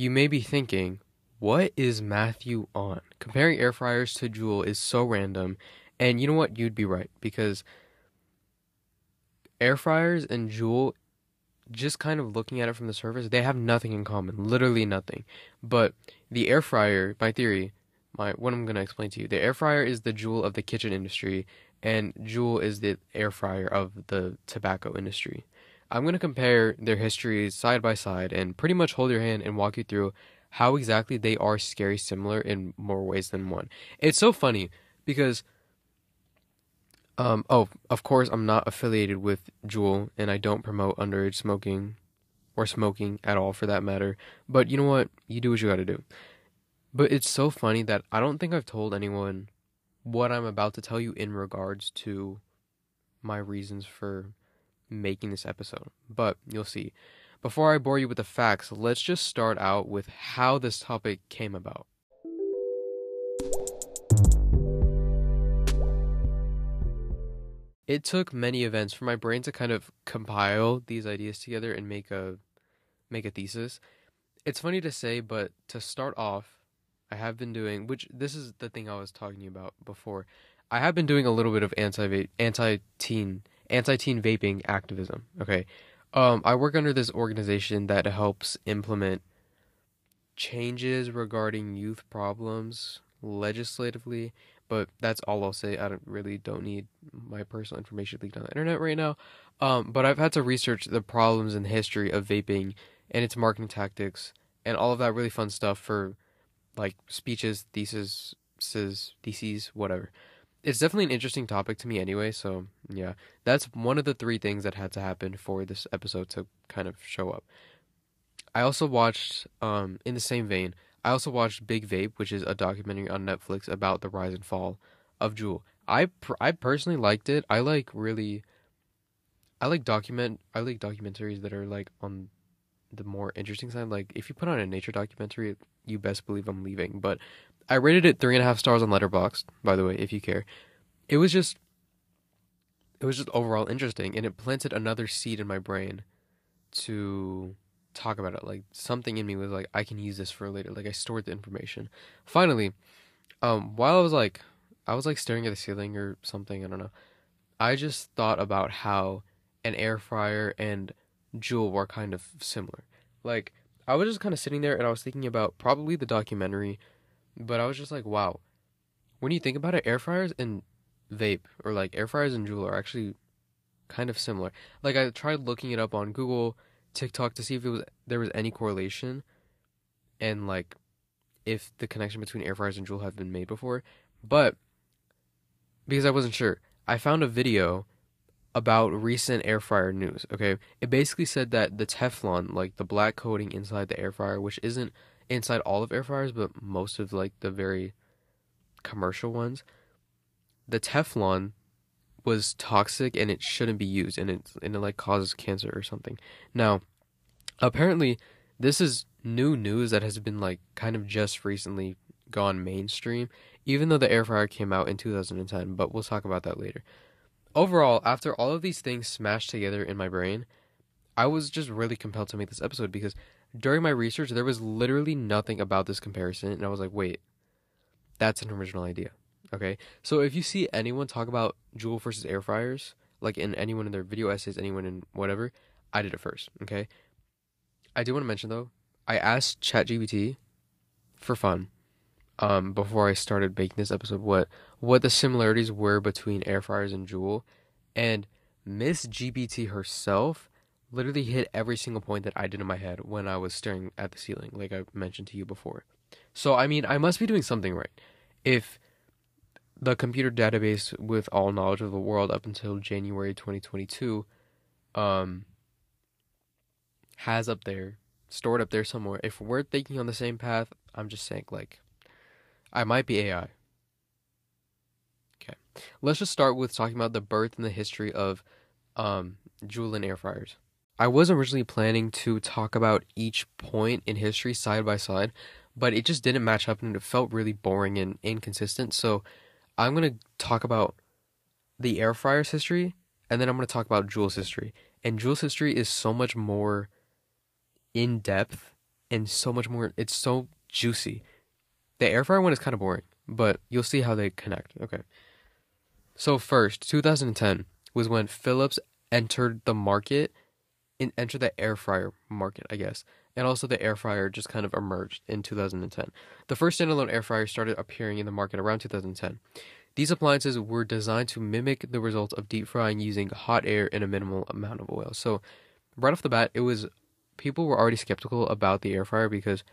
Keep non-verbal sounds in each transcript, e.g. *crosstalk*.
you may be thinking, what is Matthew on? Comparing air fryers to Juul is so random. And you know what? You'd be right because air fryers and Juul, just kind of looking at it from the surface, they have nothing in common. Literally nothing. But the air fryer, my theory, my what I'm gonna explain to you, the air fryer is the Juul of the kitchen industry, and Juul is the air fryer of the tobacco industry. I'm going to compare their histories side by side and pretty much hold your hand and walk you through how exactly they are scary similar in more ways than one. It's so funny because um oh, of course I'm not affiliated with Juul and I don't promote underage smoking or smoking at all for that matter. But you know what? You do what you got to do. But it's so funny that I don't think I've told anyone what I'm about to tell you in regards to my reasons for making this episode, but you'll see. Before I bore you with the facts, let's just start out with how this topic came about. It took many events for my brain to kind of compile these ideas together and make a make a thesis. It's funny to say, but to start off, I have been doing which this is the thing I was talking about before. I have been doing a little bit of anti anti teen anti-teen vaping activism. Okay, um, I work under this organization that helps implement changes regarding youth problems legislatively. But that's all I'll say. I don't really don't need my personal information leaked on the internet right now. Um, but I've had to research the problems and history of vaping and its marketing tactics and all of that really fun stuff for like speeches, theses, theses, whatever it's definitely an interesting topic to me anyway. So yeah, that's one of the three things that had to happen for this episode to kind of show up. I also watched, um, in the same vein, I also watched Big Vape, which is a documentary on Netflix about the rise and fall of Juul. I I personally liked it. I like really, I like document I like documentaries that are like on the more interesting side. Like if you put on a nature documentary, you best believe I'm leaving. But I rated it three and a half stars on Letterboxd, by the way, if you care. It was just it was just overall interesting and it planted another seed in my brain to talk about it. Like something in me was like, I can use this for later. Like I stored the information. Finally, um, while I was like I was like staring at the ceiling or something, I don't know. I just thought about how an air fryer and Juul were kind of similar. Like I was just kind of sitting there and I was thinking about probably the documentary but I was just like, wow. When you think about it, air fryers and vape, or like air fryers and Juul, are actually kind of similar. Like I tried looking it up on Google, TikTok to see if it was there was any correlation, and like if the connection between air fryers and Juul have been made before, but because I wasn't sure, I found a video about recent air fryer news. Okay, it basically said that the Teflon, like the black coating inside the air fryer, which isn't inside all of air fryers, but most of like the very commercial ones, the Teflon was toxic and it shouldn't be used and it and it like causes cancer or something. Now, apparently this is new news that has been like kind of just recently gone mainstream even though the air fryer came out in 2010, but we'll talk about that later. Overall, after all of these things smashed together in my brain, I was just really compelled to make this episode because during my research, there was literally nothing about this comparison, and I was like, wait, that's an original idea. Okay, so if you see anyone talk about Juul versus air fryers, like in anyone in their video essays, anyone in whatever, I did it first. Okay, I do want to mention though, I asked ChatGPT for fun, um, before I started making this episode, what what the similarities were between air fryers and Juul, and Miss GPT herself literally hit every single point that I did in my head when I was staring at the ceiling, like I mentioned to you before. So, I mean, I must be doing something right. If the computer database with all knowledge of the world up until January 2022 um, has up there, stored up there somewhere, if we're thinking on the same path, I'm just saying, like, I might be AI. Okay. Let's just start with talking about the birth and the history of um, Juul and air fryers. I was originally planning to talk about each point in history side by side, but it just didn't match up and it felt really boring and inconsistent. So I'm going to talk about the air fryer's history and then I'm going to talk about Juul's history. And Juul's history is so much more in depth and so much more. It's so juicy. The air fryer one is kind of boring, but you'll see how they connect. Okay. So first, 2010 was when Philips entered the market and entered the air fryer market, I guess. And also the air fryer just kind of emerged in 2010. The first standalone air fryer started appearing in the market around 2010. These appliances were designed to mimic the results of deep frying using hot air in a minimal amount of oil. So, right off the bat, it was people were already skeptical about the air fryer because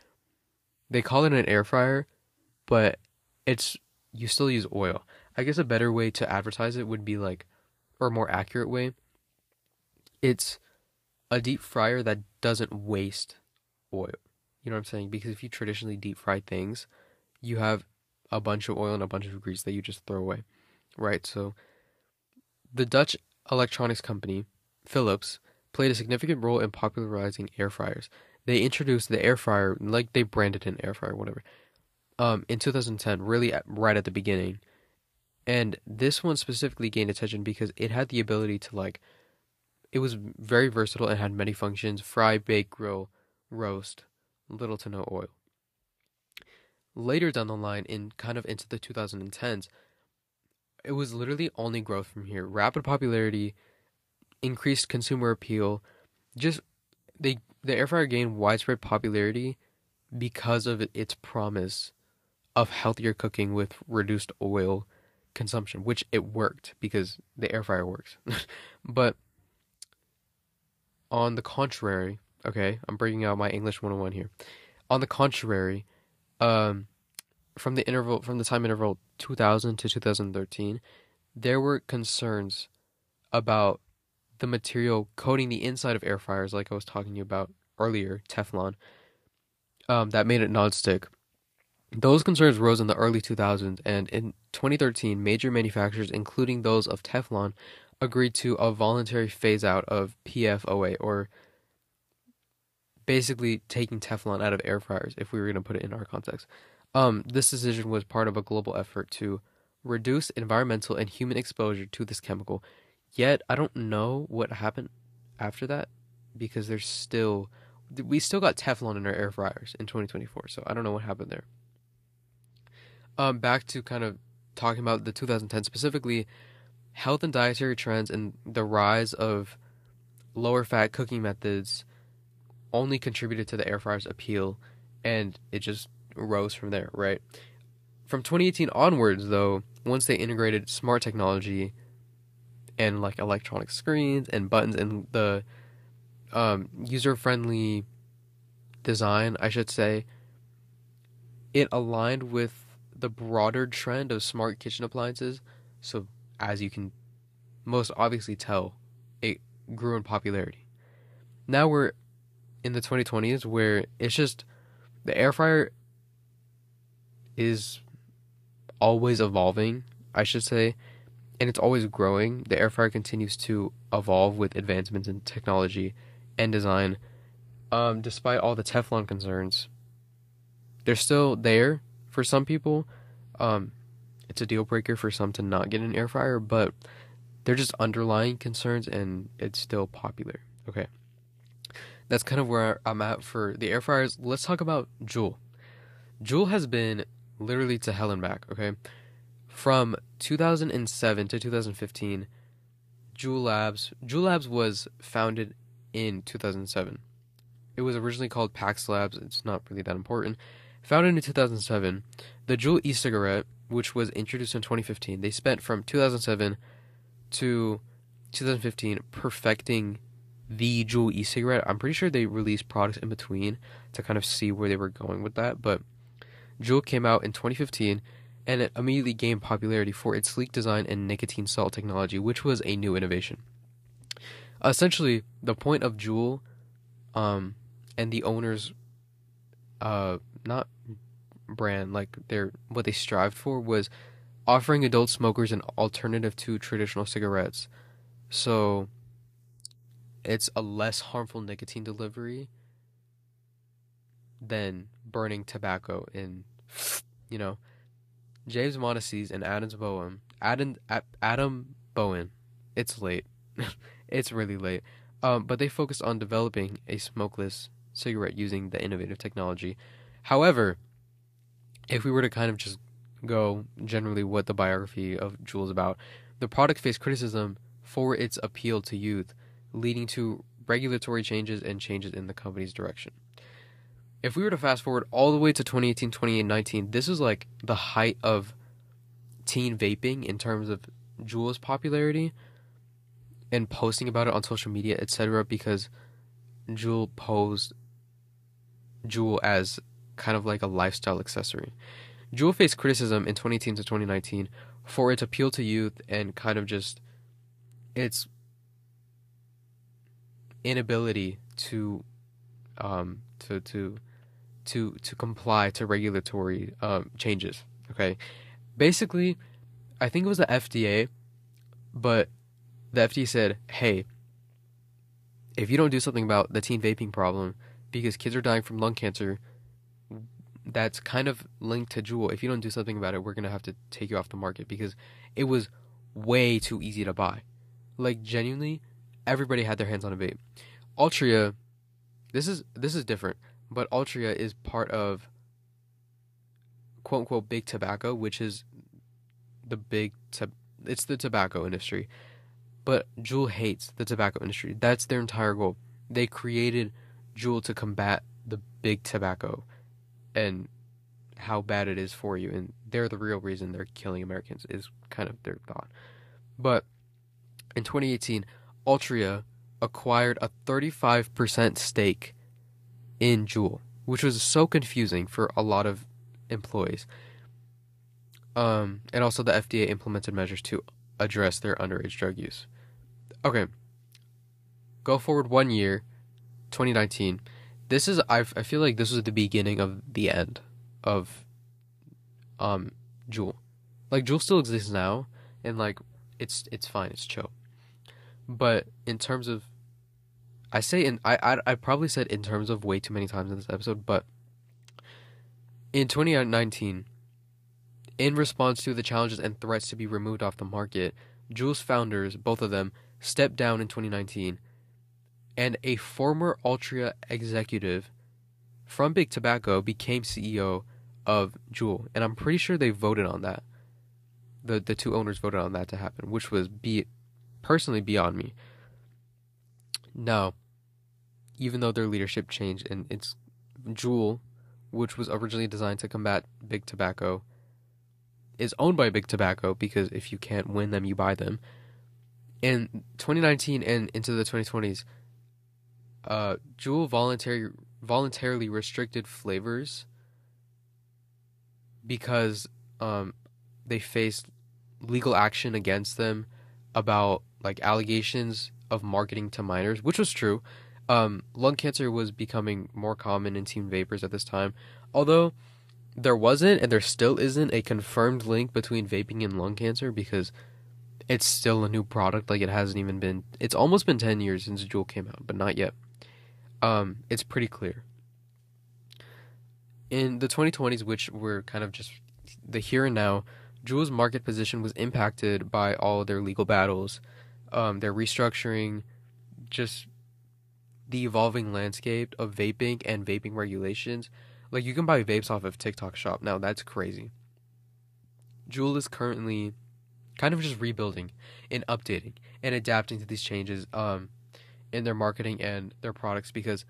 they call it an air fryer, but it's you still use oil. I guess a better way to advertise it would be like, or a more accurate way. It's a deep fryer that doesn't waste oil. You know what I'm saying? Because if you traditionally deep fry things, you have a bunch of oil and a bunch of grease that you just throw away, right? So, the Dutch electronics company, Philips, played a significant role in popularizing air fryers. They introduced the air fryer, like they branded an air fryer, whatever, um, in 2010, really at, right at the beginning. And this one specifically gained attention because it had the ability to like, it was very versatile and had many functions: fry, bake, grill, roast, little to no oil. Later down the line in kind of into the 2010s it was literally only growth from here. Rapid popularity increased consumer appeal just they the air fryer gained widespread popularity because of its promise of healthier cooking with reduced oil consumption which it worked because the air fryer works. *laughs* But on the contrary okay i'm bringing out my english 101 here on the contrary um, from the interval from the time interval 2000 to 2013, there were concerns about the material coating the inside of air fryers, like I was talking to you about earlier, Teflon, um, that made it nonstick. Those concerns rose in the early 2000s, and in 2013, major manufacturers, including those of Teflon, agreed to a voluntary phase out of PFOA, or basically taking Teflon out of air fryers, if we were going to put it in our context. Um, this decision was part of a global effort to reduce environmental and human exposure to this chemical. Yet, I don't know what happened after that because there's still we still got Teflon in our air fryers in 2024. So I don't know what happened there. Um, back to kind of talking about the 2010 specifically, health and dietary trends and the rise of lower fat cooking methods only contributed to the air fryer's appeal and it just rose from there, right? From 2018 onwards, though, once they integrated smart technology and like electronic screens and buttons and the um, user friendly design, I should say, it aligned with the broader trend of smart kitchen appliances. So, as you can most obviously tell, it grew in popularity. Now we're in the 2020s where it's just the air fryer is always evolving, I should say, and it's always growing. The air fryer continues to evolve with advancements in technology and design. Um, despite all the Teflon concerns, they're still there for some people. Um, it's a deal breaker for some to not get an air fryer, but they're just underlying concerns and it's still popular. Okay. That's kind of where I'm at for the air fryers. Let's talk about Juul. Juul has been literally to hell and back, okay? From 2007 to 2015, Juul Labs, Juul Labs was founded in 2007. It was originally called Pax Labs. It's not really that important. Founded in 2007, the Juul e-cigarette, which was introduced in 2015, they spent from 2007 to 2015 perfecting the Juul e-cigarette. I'm pretty sure they released products in between to kind of see where they were going with that, but Juul came out in 2015 and it immediately gained popularity for its sleek design and nicotine salt technology, which was a new innovation. Essentially, the point of Juul um, and the owners, uh, not brand, like their what they strived for was offering adult smokers an alternative to traditional cigarettes. So it's a less harmful nicotine delivery than burning tobacco in, you know, James Monsees and Adams Bowen. Adam Adam Bowen. It's late. *laughs* it's really late. Um, but they focused on developing a smokeless cigarette using the innovative technology. However, if we were to kind of just go generally what the biography of Juul is about, the product faced criticism for its appeal to youth, leading to regulatory changes and changes in the company's direction. If we were to fast forward all the way to 2018, 2019, this is like the height of teen vaping in terms of Juul's popularity and posting about it on social media, etc. Because Juul posed Juul as kind of like a lifestyle accessory. Juul faced criticism in 2018 to 2019 for its appeal to youth and kind of just its inability to um to to to to comply to regulatory um, changes. Okay, basically, I think it was the FDA, but the FDA said, "Hey, if you don't do something about the teen vaping problem, because kids are dying from lung cancer, that's kind of linked to Juul. If you don't do something about it, we're gonna have to take you off the market because it was way too easy to buy. Like genuinely, everybody had their hands on a vape. Altria, this is this is different, but Altria is part of quote unquote big tobacco, which is the big to- it's the tobacco industry. But Juul hates the tobacco industry. That's their entire goal. They created Juul to combat the big tobacco and how bad it is for you and they're the real reason they're killing Americans is kind of their thought. But in 2018, Altria acquired a 35% stake in Juul, which was so confusing for a lot of employees. Um, and also the FDA implemented measures to address their underage drug use. Okay. Go forward one year, 2019. This is I I feel like this was the beginning of the end of um Juul. Like Juul still exists now and like it's it's fine, it's chill. But in terms of I say in I I I probably said in terms of way too many times in this episode, but in 2019 in response to the challenges and threats to be removed off the market, Juul's founders, both of them, stepped down in 2019, and a former Altria executive from Big Tobacco became CEO of Juul, and I'm pretty sure they voted on that. The the two owners voted on that to happen, which was be personally beyond me. Now, even though their leadership changed and it's Juul, which was originally designed to combat big tobacco, is owned by big tobacco because if you can't win them, you buy them. In 2019 and into the 2020s, uh, Juul voluntary voluntarily restricted flavors because um, they faced legal action against them about like allegations of marketing to minors, which was true. Um, lung cancer was becoming more common in teen vapors at this time, although there wasn't and there still isn't a confirmed link between vaping and lung cancer because it's still a new product. Like it hasn't even been. It's almost been ten years since Juul came out, but not yet. Um, it's pretty clear. In the 2020s, which were kind of just the here and now, Juul's market position was impacted by all of their legal battles, um, their restructuring, just the evolving landscape of vaping and vaping regulations. Like you can buy vapes off of TikTok Shop now. That's crazy. Juul is currently kind of just rebuilding and updating and adapting to these changes um, in their marketing and their products because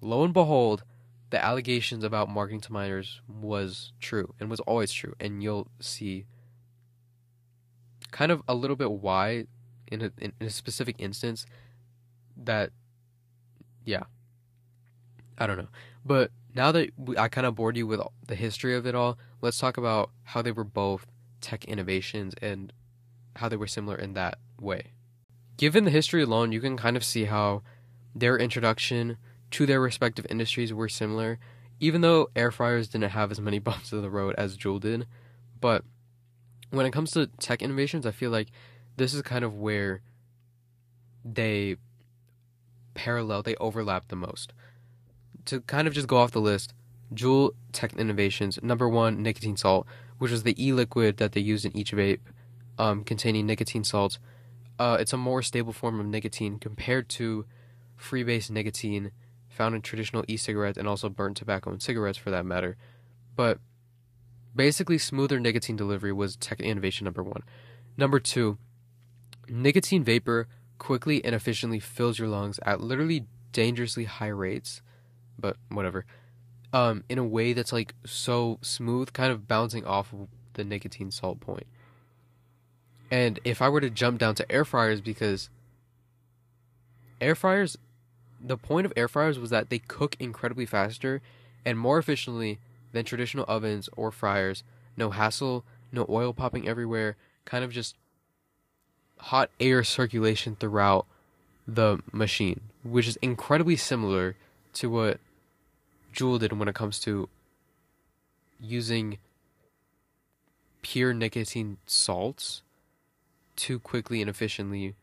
lo and behold, the allegations about marketing to minors was true and was always true. And you'll see kind of a little bit why in a, in a specific instance that yeah i don't know but now that i kind of bored you with the history of it all let's talk about how they were both tech innovations and how they were similar in that way. Given the history alone you can kind of see how their introduction to their respective industries were similar even though air fryers didn't have as many *laughs* bumps in the road as Juul did. But when it comes to tech innovations i feel like this is kind of where they parallel, they overlap the most. To kind of just go off the list, Juul Tech Innovations, number one, nicotine salt, which was the e liquid that they used in each vape um, containing nicotine salts. Uh, it's a more stable form of nicotine compared to freebase nicotine found in traditional e-cigarettes and also burnt tobacco and cigarettes for that matter. But basically, smoother nicotine delivery was tech innovation number one. Number two, nicotine vapor quickly and efficiently fills your lungs at literally dangerously high rates, but whatever. Um, in a way that's like so smooth, kind of bouncing off of the nicotine salt point. And if I were to jump down to air fryers, because air fryers, the point of air fryers was that they cook incredibly faster and more efficiently than traditional ovens or fryers. No hassle, no oil popping everywhere, kind of just hot air circulation throughout the machine, which is incredibly similar to what Juul did when it comes to using pure nicotine salts to quickly and efficiently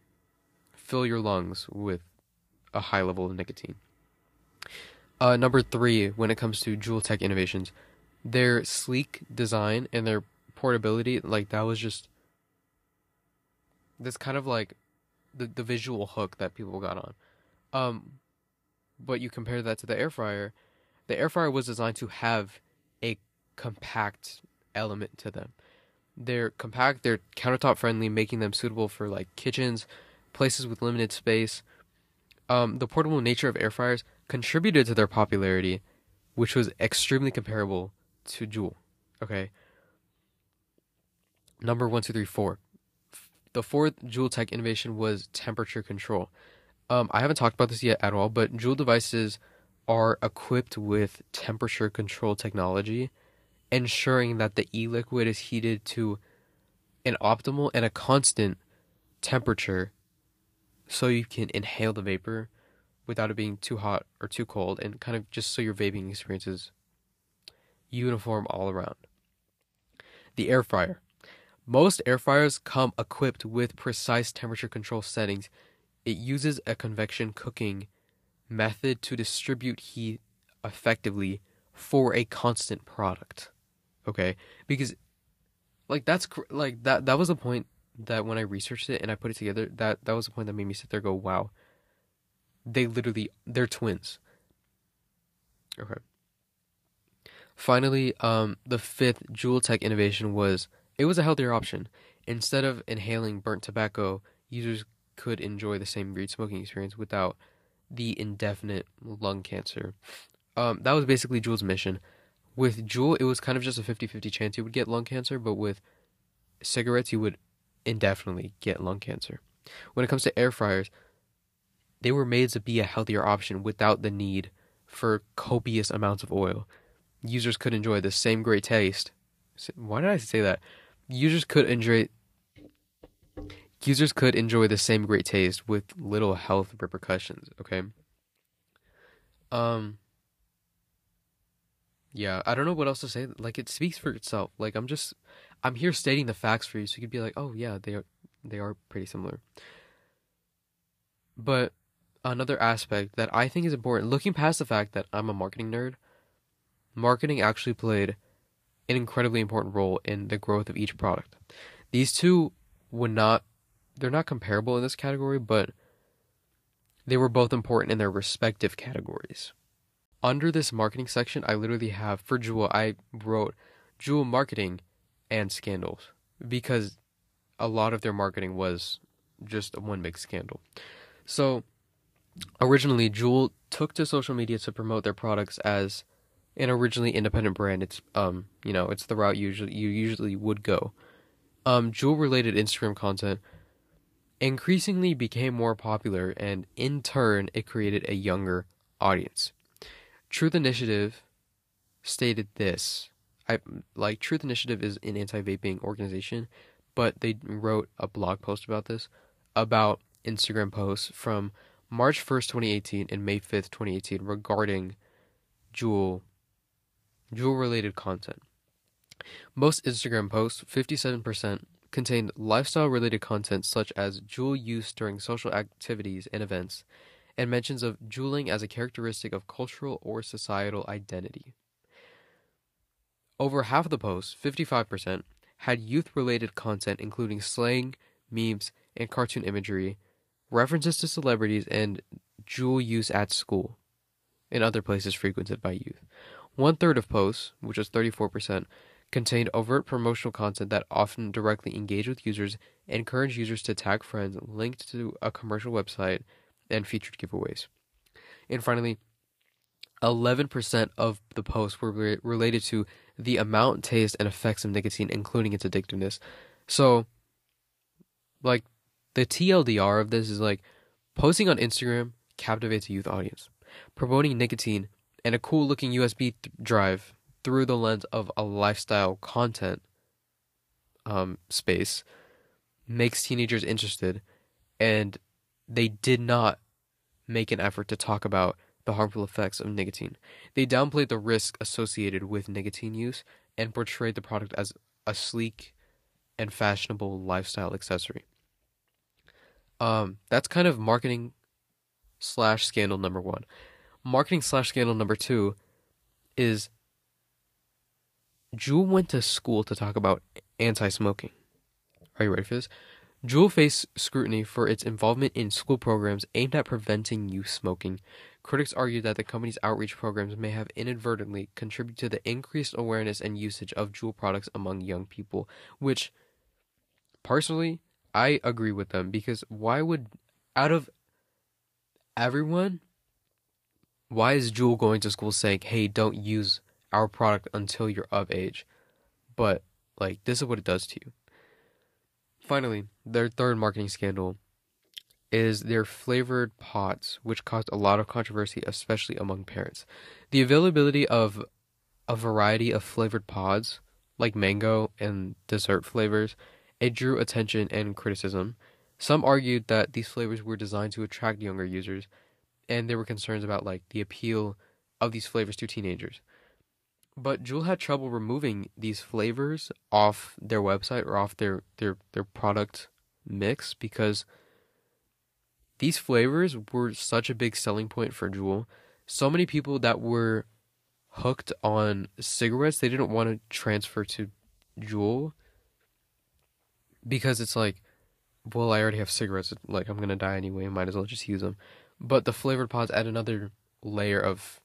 fill your lungs with a high level of nicotine. Uh, number three, when it comes to Juul Tech innovations, their sleek design and their portability, like that was just this kind of like the the visual hook that people got on. Um, but you compare that to the air fryer, the air fryer was designed to have a compact element to them. They're compact, they're countertop friendly, making them suitable for like kitchens, places with limited space. Um, the portable nature of air fryers contributed to their popularity, which was extremely comparable to Juul. Okay. Number one, two, three, four. The fourth Juul Tech innovation was temperature control. Um, I haven't talked about this yet at all, but Juul devices are equipped with temperature control technology, ensuring that the e liquid is heated to an optimal and a constant temperature so you can inhale the vapor without it being too hot or too cold, and kind of just so your vaping experience is uniform all around. The air fryer. Most air fryers come equipped with precise temperature control settings. It uses a convection cooking method to distribute heat effectively for a constant product. Okay? Because like that's like that that was a point that when I researched it and I put it together, that that was the point that made me sit there go, "Wow. They literally they're twins." Okay. Finally, um the fifth Juul Tech innovation was it was a healthier option. Instead of inhaling burnt tobacco, users could enjoy the same reed smoking experience without the indefinite lung cancer. Um, that was basically Juul's mission. With Juul, it was kind of just a 50 50 chance you would get lung cancer, but with cigarettes, you would indefinitely get lung cancer. When it comes to air fryers, they were made to be a healthier option without the need for copious amounts of oil. Users could enjoy the same great taste. Why did I say that? users could enjoy users could enjoy the same great taste with little health repercussions, okay? Um yeah, I don't know what else to say. Like it speaks for itself. Like I'm just I'm here stating the facts for you so you could be like, "Oh yeah, they are they are pretty similar." But another aspect that I think is important, looking past the fact that I'm a marketing nerd, marketing actually played an incredibly important role in the growth of each product. These two would not they're not comparable in this category, but they were both important in their respective categories. Under this marketing section, I literally have for Juul, I wrote Juul marketing and scandals because a lot of their marketing was just one big scandal. So originally, Juul took to social media to promote their products as an originally independent brand, it's um you know it's the route usually you usually would go. Um, Juul related Instagram content increasingly became more popular, and in turn, it created a younger audience. Truth Initiative stated this. I like Truth Initiative is an anti-vaping organization, but they wrote a blog post about this about Instagram posts from March 1st, 2018 and May 5th, 2018 regarding Juul Juul related content. Most Instagram posts, 57%, contained lifestyle related content such as Juul use during social activities and events, and mentions of Juuling as a characteristic of cultural or societal identity. Over half of the posts, 55%, had youth related content including slang, memes, and cartoon imagery, references to celebrities, and Juul use at school. in other places frequented by youth. One third of posts, which was 34%, contained overt promotional content that often directly engaged with users, encouraged users to tag friends, linked to a commercial website, and featured giveaways. And finally, 11% of the posts were re- related to the amount, taste, and effects of nicotine, including its addictiveness. So, like, the TLDR of this is like posting on Instagram captivates a youth audience. Promoting nicotine and a cool looking USB th- drive through the lens of a lifestyle content um, space makes teenagers interested, and they did not make an effort to talk about the harmful effects of nicotine. They downplayed the risk associated with nicotine use and portrayed the product as a sleek and fashionable lifestyle accessory. Um, that's kind of marketing slash scandal number one. Marketing slash scandal number two is Juul went to school to talk about anti smoking. Are you ready for this? Juul faced scrutiny for its involvement in school programs aimed at preventing youth smoking. Critics argued that the company's outreach programs may have inadvertently contributed to the increased awareness and usage of Juul products among young people, which personally I agree with them because why would out of everyone why is Juul going to school saying, "Hey, don't use our product until you're of age?" But like this is what it does to you. Finally, their third marketing scandal is their flavored pods, which caused a lot of controversy, especially among parents. The availability of a variety of flavored pods, like mango and dessert flavors, it drew attention and criticism. Some argued that these flavors were designed to attract younger users, and there were concerns about like the appeal of these flavors to teenagers. But Juul had trouble removing these flavors off their website or off their their their product mix because these flavors were such a big selling point for Juul. So many people that were hooked on cigarettes, they didn't want to transfer to Juul because it's like, well, I already have cigarettes. Like I'm gonna die anyway. Might as well just use them. But the flavored pods add another layer of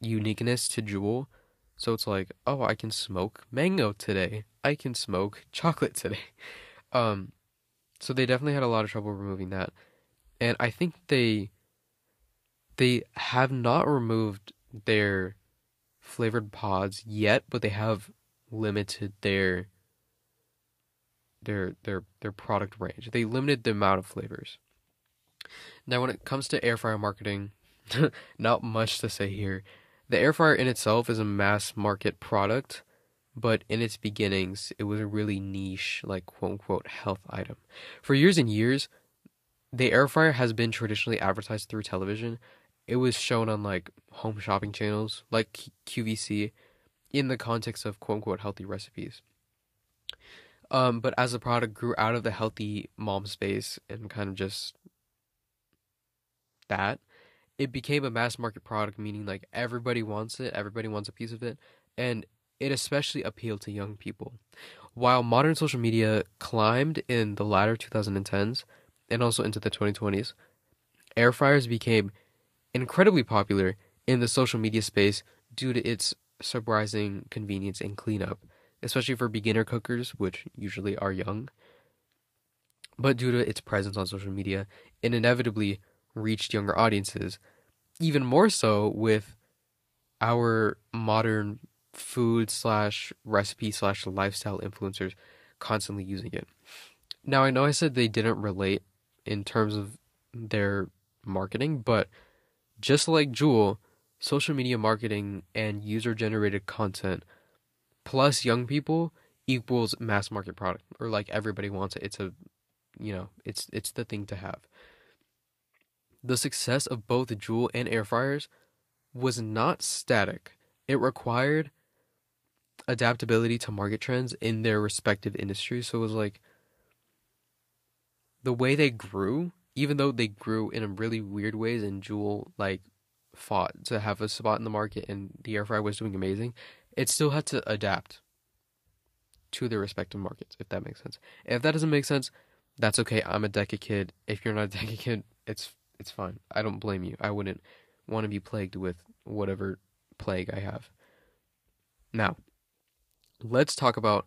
uniqueness to Juul. So it's like, oh, I can smoke mango today. I can smoke *laughs* chocolate today. Um, so they definitely had a lot of trouble removing that, and I think they they have not removed their flavored pods yet, but they have limited their their their their product range. They limited the amount of flavors. Now, when it comes to air fryer marketing, *laughs* not much to say here. The air fryer in itself is a mass market product, but in its beginnings, it was a really niche, like quote unquote, health item. For years and years, the air fryer has been traditionally advertised through television. It was shown on like home shopping channels like QVC in the context of quote unquote healthy recipes. Um, but as the product grew out of the healthy mom space and kind of just that, it became a mass market product, meaning like everybody wants it, everybody wants a piece of it, and it especially appealed to young people. While modern social media climbed in the latter 2010s and also into the 2020s, air fryers became incredibly popular in the social media space due to its surprising convenience and cleanup, especially for beginner cookers, which usually are young. But due to its presence on social media, it inevitably reached younger audiences, even more so with our modern food slash recipe slash lifestyle influencers constantly using it. Now I know I said they didn't relate in terms of their marketing, but just like Juul, social media marketing and user generated content plus young people equals mass market product or like everybody wants it. It's a you know, it's it's the thing to have. The success of both Juul and air fryers was not static. It required adaptability to market trends in their respective industries. So it was like the way they grew, even though they grew in really weird ways and Juul like fought to have a spot in the market and the air fryer was doing amazing, it still had to adapt to their respective markets, if that makes sense. if that doesn't make sense, that's okay. I'm a Deca kid. If you're not a Deca kid, it's It's fine. I don't blame you. I wouldn't want to be plagued with whatever plague I have. Now, let's talk about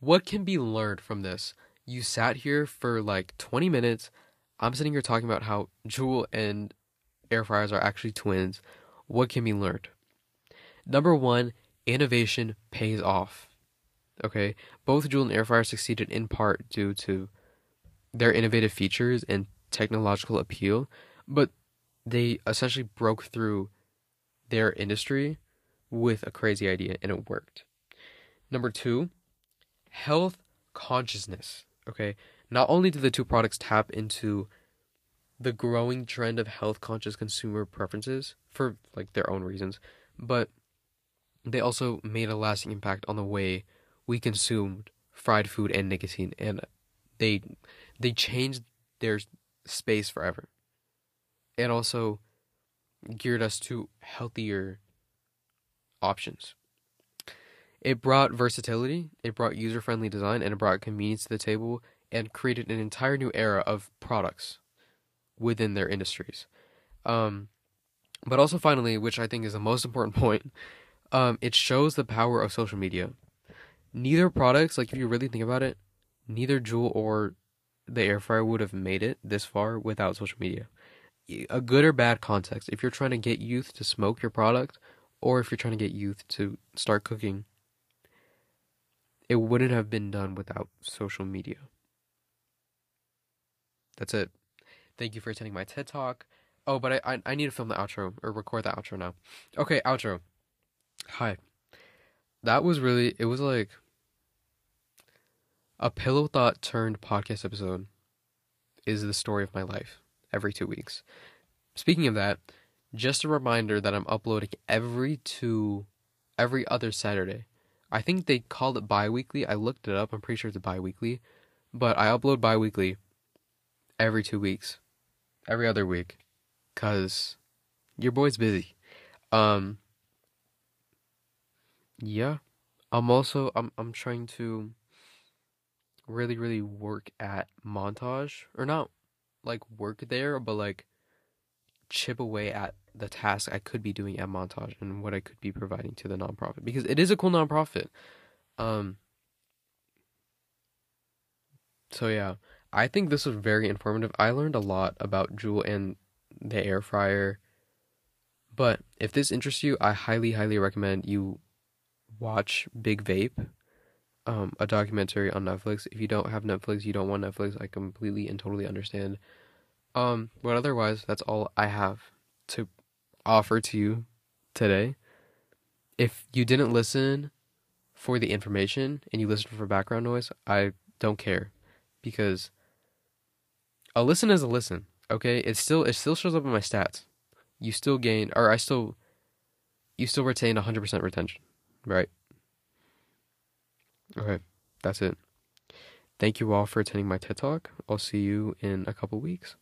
what can be learned from this. You sat here for like 20 minutes. I'm sitting here talking about how Juul and air fryers are actually twins. What can be learned? Number one, innovation pays off. Okay, both Juul and air fryer succeeded in part due to their innovative features and technological appeal, but they essentially broke through their industry with a crazy idea and it worked. Number two, health consciousness. Okay, not only do the two products tap into the growing trend of health conscious consumer preferences for like their own reasons, but they also made a lasting impact on the way we consumed fried food and nicotine and they they changed their space forever. It also geared us to healthier options. It brought versatility, it brought user friendly design, and it brought convenience to the table and created an entire new era of products within their industries. Um, but also, finally, which I think is the most important *laughs* point, um, it shows the power of social media. Neither products, like if you really think about it, neither Juul or the air fryer would have made it this far without social media. A good or bad context. If you're trying to get youth to smoke your product, or if you're trying to get youth to start cooking, it wouldn't have been done without social media. That's it. Thank you for attending my TED Talk. Oh, but I, I, I need to film the outro or record the outro now. Okay, outro. Hi. That was really it was like a pillow thought turned podcast episode is the story of my life every two weeks. Speaking of that, just a reminder that I'm uploading every two every other Saturday. I think they called it bi-weekly. I looked it up. I'm pretty sure it's bi-weekly. But I upload bi-weekly every 2 weeks. Every other week cuz your boy's busy. Um yeah. I'm also I'm I'm trying to really really work at montage or not like work there but like chip away at the task I could be doing at montage and what I could be providing to the nonprofit because it is a cool nonprofit. Um so yeah, I think this was very informative. I learned a lot about Juul and the air fryer. But if this interests you, I highly highly recommend you watch Big Vape, um, a documentary on Netflix. If you don't have Netflix, you don't want Netflix, I completely and totally understand. Um, but otherwise, that's all I have to offer to you today. If you didn't listen for the information and you listened for background noise, I don't care because a listen is a listen. Okay, it still it still shows up in my stats. You still gain, or I still, you still retain 100% retention. Right. Okay, that's it. Thank you all for attending my TED Talk. I'll see you in a couple weeks.